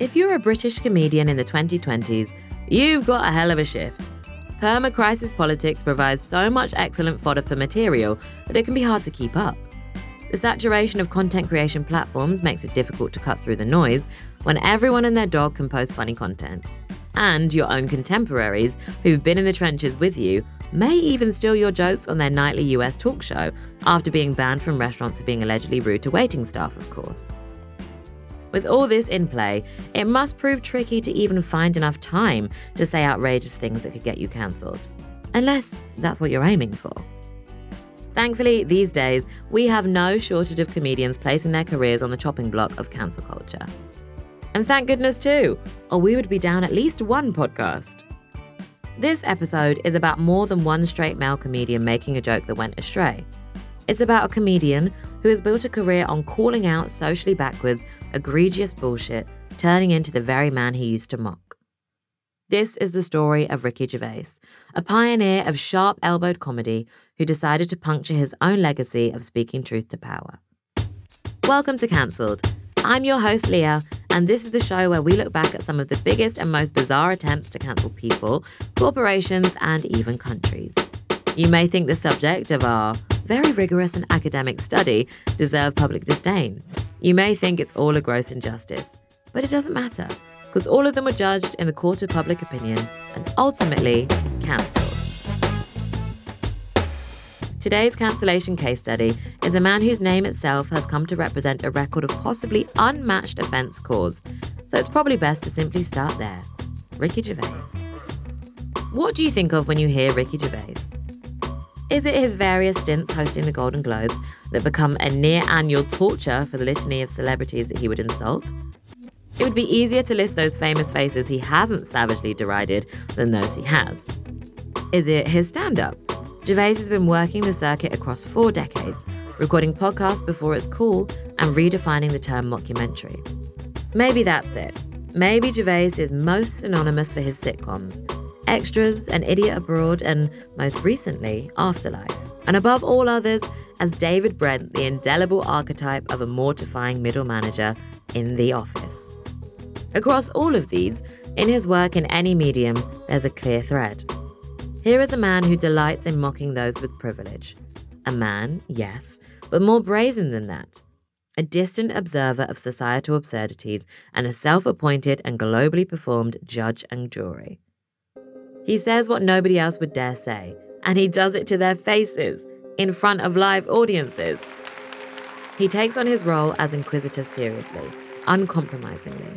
If you're a British comedian in the 2020s, you've got a hell of a shift. Perma crisis politics provides so much excellent fodder for material that it can be hard to keep up. The saturation of content creation platforms makes it difficult to cut through the noise when everyone and their dog can post funny content. And your own contemporaries, who've been in the trenches with you, may even steal your jokes on their nightly US talk show after being banned from restaurants for being allegedly rude to waiting staff, of course. With all this in play, it must prove tricky to even find enough time to say outrageous things that could get you cancelled. Unless that's what you're aiming for. Thankfully, these days, we have no shortage of comedians placing their careers on the chopping block of cancel culture. And thank goodness, too, or we would be down at least one podcast. This episode is about more than one straight male comedian making a joke that went astray. It's about a comedian who has built a career on calling out socially backwards, egregious bullshit, turning into the very man he used to mock. This is the story of Ricky Gervais, a pioneer of sharp elbowed comedy who decided to puncture his own legacy of speaking truth to power. Welcome to Cancelled. I'm your host, Leah, and this is the show where we look back at some of the biggest and most bizarre attempts to cancel people, corporations, and even countries. You may think the subject of our very rigorous and academic study deserve public disdain. You may think it's all a gross injustice, but it doesn't matter, because all of them were judged in the court of public opinion and ultimately cancelled. Today's cancellation case study is a man whose name itself has come to represent a record of possibly unmatched offence caused, so it's probably best to simply start there. Ricky Gervais. What do you think of when you hear Ricky Gervais? Is it his various stints hosting the Golden Globes that become a near annual torture for the litany of celebrities that he would insult? It would be easier to list those famous faces he hasn't savagely derided than those he has. Is it his stand up? Gervais has been working the circuit across four decades, recording podcasts before it's cool and redefining the term mockumentary. Maybe that's it. Maybe Gervais is most synonymous for his sitcoms Extras, An Idiot Abroad, and most recently, Afterlife. And above all others, as David Brent, the indelible archetype of a mortifying middle manager in The Office. Across all of these, in his work in any medium, there's a clear thread. Here is a man who delights in mocking those with privilege. A man, yes, but more brazen than that. A distant observer of societal absurdities and a self appointed and globally performed judge and jury. He says what nobody else would dare say, and he does it to their faces, in front of live audiences. He takes on his role as inquisitor seriously, uncompromisingly.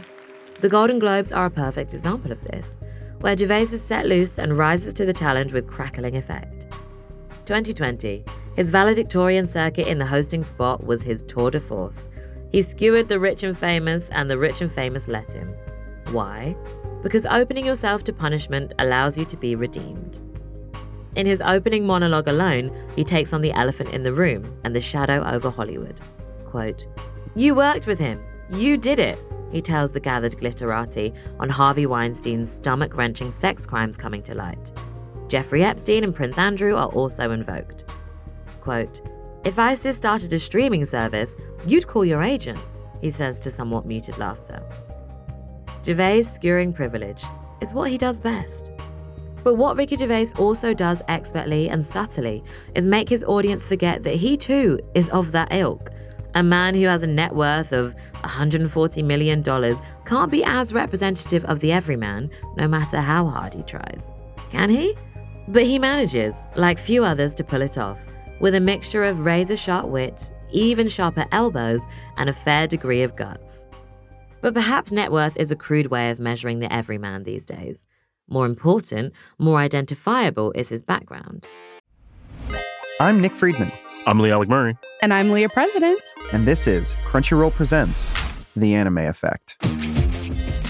The Golden Globes are a perfect example of this where Gervais is set loose and rises to the challenge with crackling effect. 2020, his valedictorian circuit in the hosting spot was his tour de force. He skewered the rich and famous, and the rich and famous let him. Why? Because opening yourself to punishment allows you to be redeemed. In his opening monologue alone, he takes on the elephant in the room and the shadow over Hollywood. Quote, You worked with him. You did it he tells the gathered glitterati on Harvey Weinstein's stomach wrenching sex crimes coming to light. Jeffrey Epstein and Prince Andrew are also invoked. Quote, If ISIS started a streaming service, you'd call your agent, he says to somewhat muted laughter. Gervais' skewering privilege is what he does best. But what Ricky Gervais also does expertly and subtly is make his audience forget that he too is of that ilk a man who has a net worth of $140 million can't be as representative of the everyman, no matter how hard he tries. Can he? But he manages, like few others, to pull it off, with a mixture of razor sharp wit, even sharper elbows, and a fair degree of guts. But perhaps net worth is a crude way of measuring the everyman these days. More important, more identifiable is his background. I'm Nick Friedman. I'm Lee Alec Murray. And I'm Leah President. And this is Crunchyroll Presents The Anime Effect.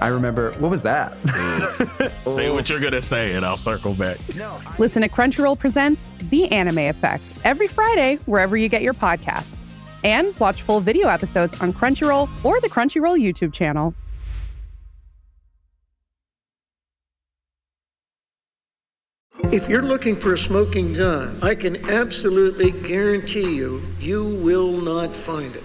I remember, what was that? Mm. Say what you're gonna say, and I'll circle back. Listen to Crunchyroll Presents The Anime Effect every Friday, wherever you get your podcasts. And watch full video episodes on Crunchyroll or the Crunchyroll YouTube channel. If you're looking for a smoking gun, I can absolutely guarantee you, you will not find it.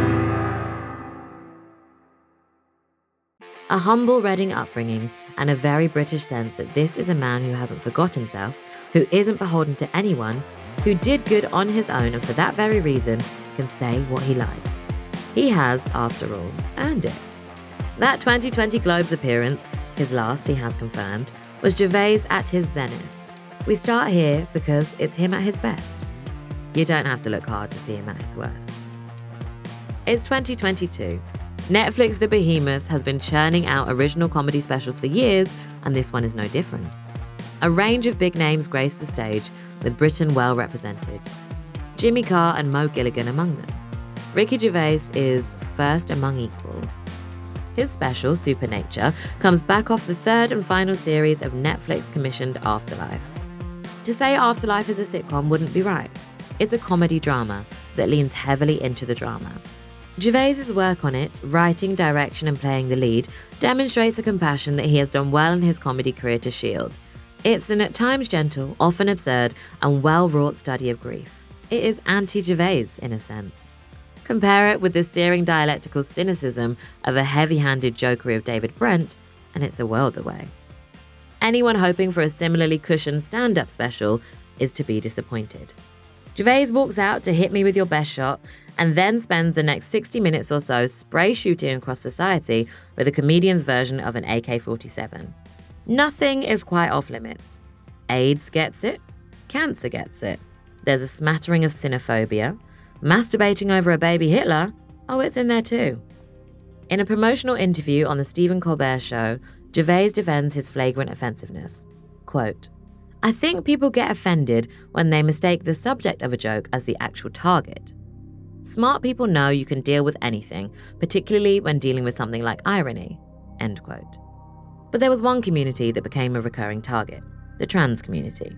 A humble Reading upbringing and a very British sense that this is a man who hasn't forgot himself, who isn't beholden to anyone, who did good on his own and for that very reason can say what he likes. He has, after all, earned it. That 2020 Globes appearance, his last he has confirmed, was Gervais at his zenith. We start here because it's him at his best. You don't have to look hard to see him at his worst. It's 2022. Netflix, the behemoth, has been churning out original comedy specials for years, and this one is no different. A range of big names grace the stage, with Britain well represented. Jimmy Carr and Mo Gilligan among them. Ricky Gervais is first among equals. His special, Supernature, comes back off the third and final series of Netflix commissioned Afterlife. To say Afterlife is a sitcom wouldn't be right. It's a comedy drama that leans heavily into the drama. Gervais's work on it, writing, direction, and playing the lead, demonstrates a compassion that he has done well in his comedy career to shield. It's an at times gentle, often absurd, and well wrought study of grief. It is anti Gervais, in a sense. Compare it with the searing dialectical cynicism of a heavy handed jokery of David Brent, and it's a world away. Anyone hoping for a similarly cushioned stand up special is to be disappointed. Gervais walks out to hit me with your best shot and then spends the next 60 minutes or so spray shooting across society with a comedian's version of an AK 47. Nothing is quite off limits. AIDS gets it, cancer gets it. There's a smattering of xenophobia. Masturbating over a baby Hitler, oh, it's in there too. In a promotional interview on The Stephen Colbert Show, Gervais defends his flagrant offensiveness. Quote, I think people get offended when they mistake the subject of a joke as the actual target. Smart people know you can deal with anything, particularly when dealing with something like irony. End quote. But there was one community that became a recurring target the trans community.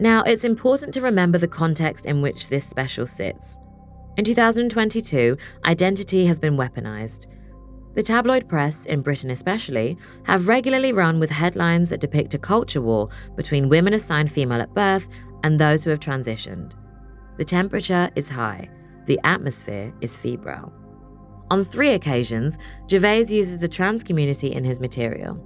Now, it's important to remember the context in which this special sits. In 2022, identity has been weaponized. The tabloid press, in Britain especially, have regularly run with headlines that depict a culture war between women assigned female at birth and those who have transitioned. The temperature is high, the atmosphere is febrile. On three occasions, Gervais uses the trans community in his material.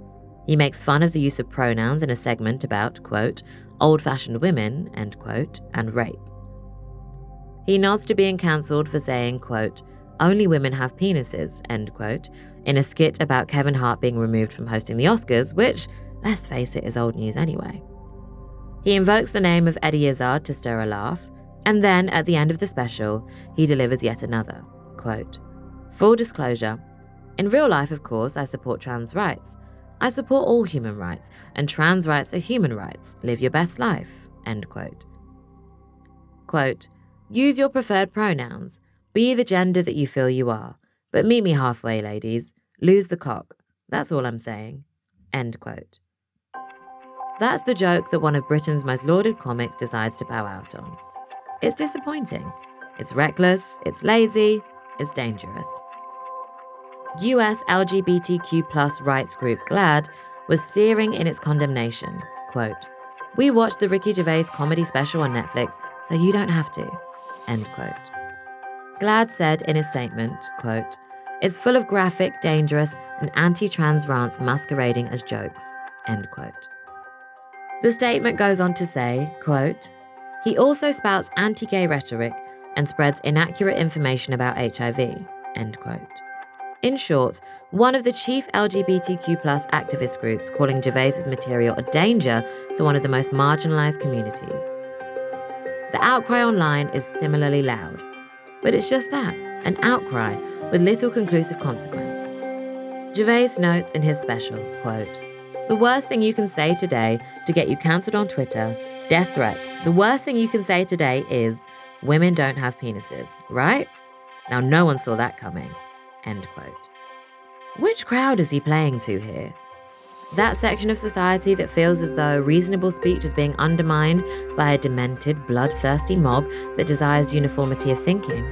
He makes fun of the use of pronouns in a segment about, quote, old fashioned women, end quote, and rape. He nods to being cancelled for saying, quote, only women have penises, end quote, in a skit about Kevin Hart being removed from hosting the Oscars, which, let's face it, is old news anyway. He invokes the name of Eddie Izzard to stir a laugh, and then at the end of the special, he delivers yet another quote, Full disclosure. In real life, of course, I support trans rights. I support all human rights, and trans rights are human rights. Live your best life. End quote. Quote, Use your preferred pronouns. Be the gender that you feel you are. But meet me halfway, ladies. Lose the cock. That's all I'm saying. End quote. That's the joke that one of Britain's most lauded comics decides to bow out on. It's disappointing. It's reckless, it's lazy, it's dangerous. US LGBTQ rights group GLAAD was searing in its condemnation. Quote, We watched the Ricky Gervais comedy special on Netflix, so you don't have to. End quote. GLAAD said in a statement, quote, It's full of graphic, dangerous, and anti-trans rants masquerading as jokes. End quote. The statement goes on to say, quote, he also spouts anti gay rhetoric and spreads inaccurate information about HIV. End quote. In short, one of the chief LGBTQ plus activist groups calling Gervais's material a danger to one of the most marginalized communities. The outcry online is similarly loud. But it's just that an outcry with little conclusive consequence. Gervais notes in his special, quote, The worst thing you can say today to get you cancelled on Twitter, death threats. The worst thing you can say today is women don't have penises, right? Now no one saw that coming. End quote. Which crowd is he playing to here? That section of society that feels as though reasonable speech is being undermined by a demented, bloodthirsty mob that desires uniformity of thinking.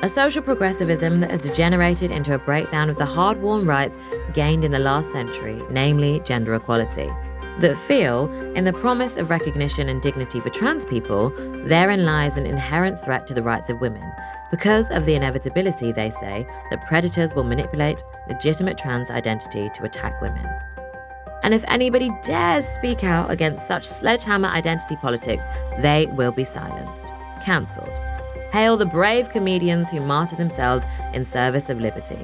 A social progressivism that has degenerated into a breakdown of the hard won rights gained in the last century, namely gender equality. That feel, in the promise of recognition and dignity for trans people, therein lies an inherent threat to the rights of women, because of the inevitability, they say, that predators will manipulate legitimate trans identity to attack women. And if anybody dares speak out against such sledgehammer identity politics, they will be silenced, cancelled. Hail the brave comedians who martyr themselves in service of liberty.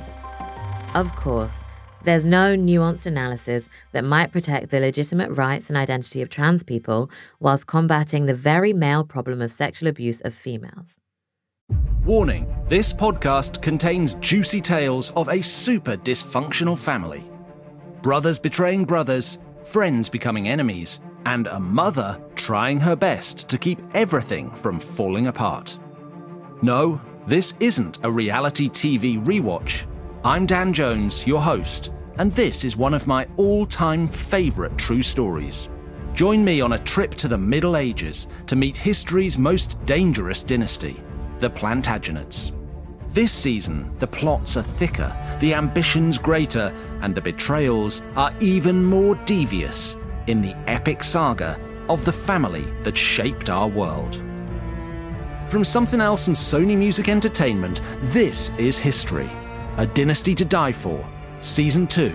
Of course, there's no nuanced analysis that might protect the legitimate rights and identity of trans people whilst combating the very male problem of sexual abuse of females. Warning this podcast contains juicy tales of a super dysfunctional family. Brothers betraying brothers, friends becoming enemies, and a mother trying her best to keep everything from falling apart. No, this isn't a reality TV rewatch. I'm Dan Jones, your host, and this is one of my all time favourite true stories. Join me on a trip to the Middle Ages to meet history's most dangerous dynasty, the Plantagenets. This season, the plots are thicker, the ambitions greater, and the betrayals are even more devious in the epic saga of the family that shaped our world. From something else and Sony Music Entertainment, this is History, A Dynasty to Die For, Season 2.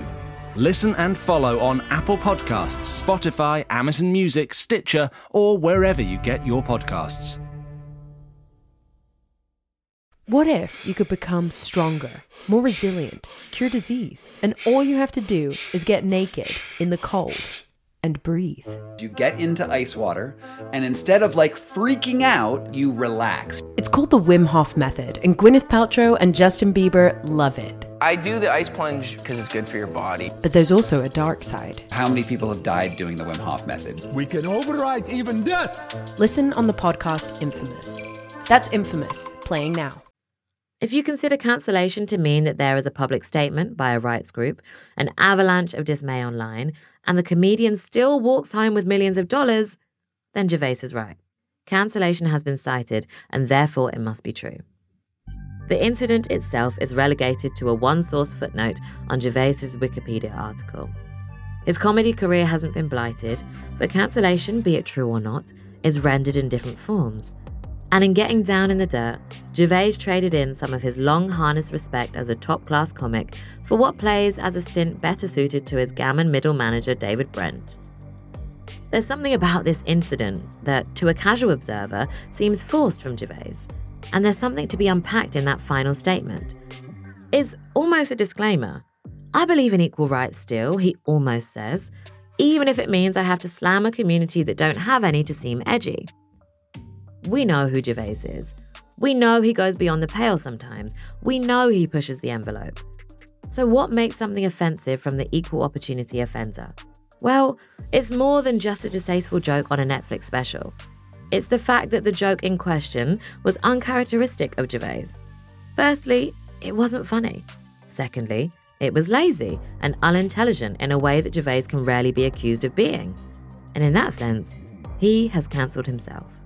Listen and follow on Apple Podcasts, Spotify, Amazon Music, Stitcher, or wherever you get your podcasts. What if you could become stronger, more resilient, cure disease, and all you have to do is get naked in the cold and breathe? You get into ice water, and instead of like freaking out, you relax. It's called the Wim Hof Method, and Gwyneth Paltrow and Justin Bieber love it. I do the ice plunge because it's good for your body. But there's also a dark side. How many people have died doing the Wim Hof method? We can override even death. Listen on the podcast Infamous. That's Infamous, playing now. If you consider cancellation to mean that there is a public statement by a rights group, an avalanche of dismay online, and the comedian still walks home with millions of dollars, then Gervais is right. Cancellation has been cited, and therefore it must be true. The incident itself is relegated to a one source footnote on Gervais's Wikipedia article. His comedy career hasn't been blighted, but cancellation, be it true or not, is rendered in different forms. And in getting down in the dirt, Gervais traded in some of his long harnessed respect as a top class comic for what plays as a stint better suited to his gammon middle manager David Brent. There's something about this incident that, to a casual observer, seems forced from Gervais, and there's something to be unpacked in that final statement. It's almost a disclaimer. I believe in equal rights still, he almost says, even if it means I have to slam a community that don't have any to seem edgy. We know who Gervais is. We know he goes beyond the pale sometimes. We know he pushes the envelope. So, what makes something offensive from the equal opportunity offender? Well, it's more than just a distasteful joke on a Netflix special. It's the fact that the joke in question was uncharacteristic of Gervais. Firstly, it wasn't funny. Secondly, it was lazy and unintelligent in a way that Gervais can rarely be accused of being. And in that sense, he has cancelled himself.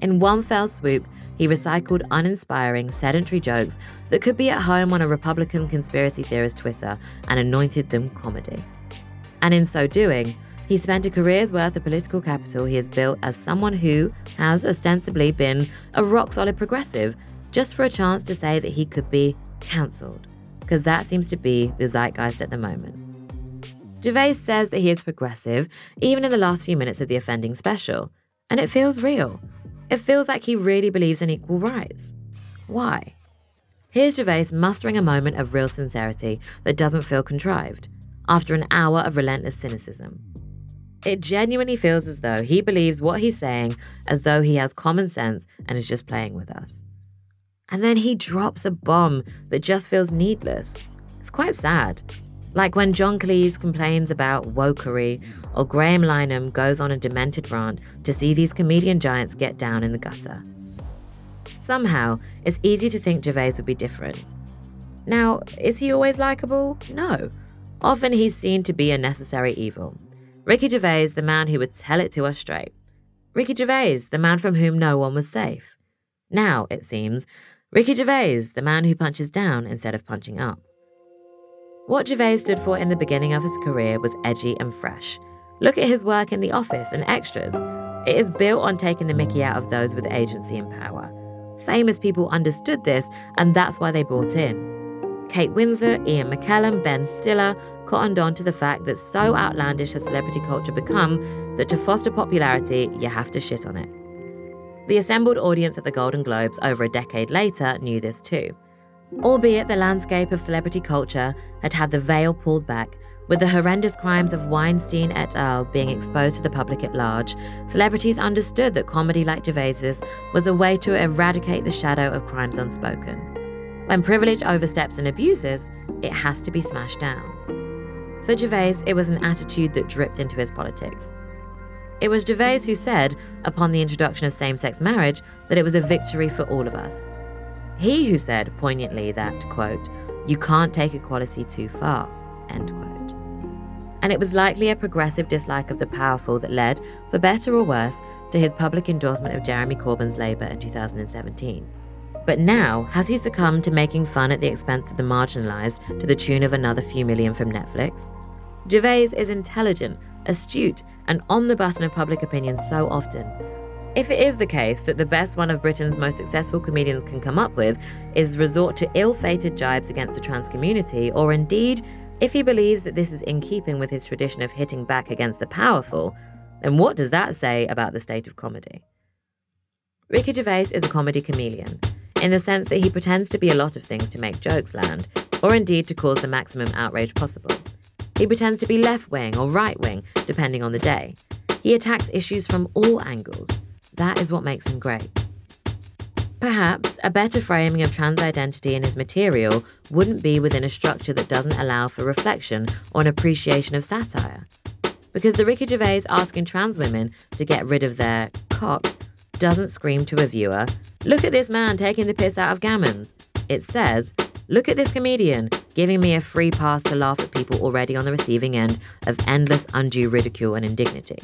In one fell swoop, he recycled uninspiring, sedentary jokes that could be at home on a Republican conspiracy theorist Twitter and anointed them comedy. And in so doing, he spent a career's worth of political capital he has built as someone who has ostensibly been a rock solid progressive just for a chance to say that he could be cancelled, because that seems to be the zeitgeist at the moment. Gervais says that he is progressive, even in the last few minutes of the offending special, and it feels real. It feels like he really believes in equal rights. Why? Here's Gervais mustering a moment of real sincerity that doesn't feel contrived, after an hour of relentless cynicism. It genuinely feels as though he believes what he's saying, as though he has common sense and is just playing with us. And then he drops a bomb that just feels needless. It's quite sad. Like when John Cleese complains about wokery, or Graham Linehan goes on a demented rant to see these comedian giants get down in the gutter. Somehow, it's easy to think Gervais would be different. Now, is he always likable? No. Often he's seen to be a necessary evil. Ricky Gervais, the man who would tell it to us straight. Ricky Gervais, the man from whom no one was safe. Now, it seems, Ricky Gervais, the man who punches down instead of punching up. What Gervais stood for in the beginning of his career was edgy and fresh. Look at his work in The Office and Extras. It is built on taking the mickey out of those with agency and power. Famous people understood this, and that's why they bought in. Kate Winslet, Ian McKellen, Ben Stiller cottoned on to the fact that so outlandish has celebrity culture become that to foster popularity, you have to shit on it. The assembled audience at the Golden Globes over a decade later knew this too. Albeit the landscape of celebrity culture had had the veil pulled back, with the horrendous crimes of Weinstein et al. being exposed to the public at large, celebrities understood that comedy like Gervais's was a way to eradicate the shadow of crimes unspoken. When privilege oversteps and abuses, it has to be smashed down. For Gervais, it was an attitude that dripped into his politics. It was Gervais who said, upon the introduction of same sex marriage, that it was a victory for all of us. He who said poignantly that, quote, you can't take equality too far, end. And it was likely a progressive dislike of the powerful that led, for better or worse, to his public endorsement of Jeremy Corbyn's Labour in 2017. But now, has he succumbed to making fun at the expense of the marginalised to the tune of another few million from Netflix? Gervais is intelligent, astute, and on the button of public opinion so often, if it is the case that the best one of Britain's most successful comedians can come up with is resort to ill fated jibes against the trans community, or indeed, if he believes that this is in keeping with his tradition of hitting back against the powerful, then what does that say about the state of comedy? Ricky Gervais is a comedy chameleon, in the sense that he pretends to be a lot of things to make jokes land, or indeed to cause the maximum outrage possible. He pretends to be left wing or right wing, depending on the day. He attacks issues from all angles, that is what makes him great. Perhaps a better framing of trans identity in his material wouldn't be within a structure that doesn't allow for reflection or an appreciation of satire. Because the Ricky Gervais asking trans women to get rid of their cock doesn't scream to a viewer, look at this man taking the piss out of gammons. It says, look at this comedian giving me a free pass to laugh at people already on the receiving end of endless undue ridicule and indignity.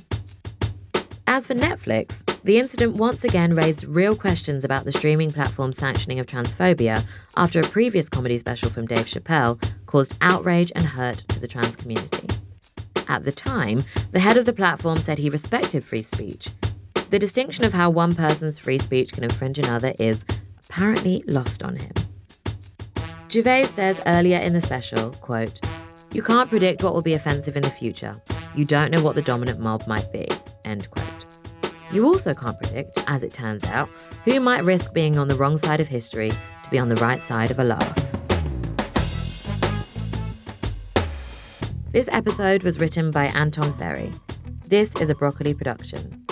As for Netflix, the incident once again raised real questions about the streaming platform's sanctioning of transphobia after a previous comedy special from Dave Chappelle caused outrage and hurt to the trans community. At the time, the head of the platform said he respected free speech. The distinction of how one person's free speech can infringe another is apparently lost on him. Gervais says earlier in the special, quote, You can't predict what will be offensive in the future. You don't know what the dominant mob might be, end quote. You also can't predict, as it turns out, who might risk being on the wrong side of history to be on the right side of a laugh. This episode was written by Anton Ferrie. This is a Broccoli production.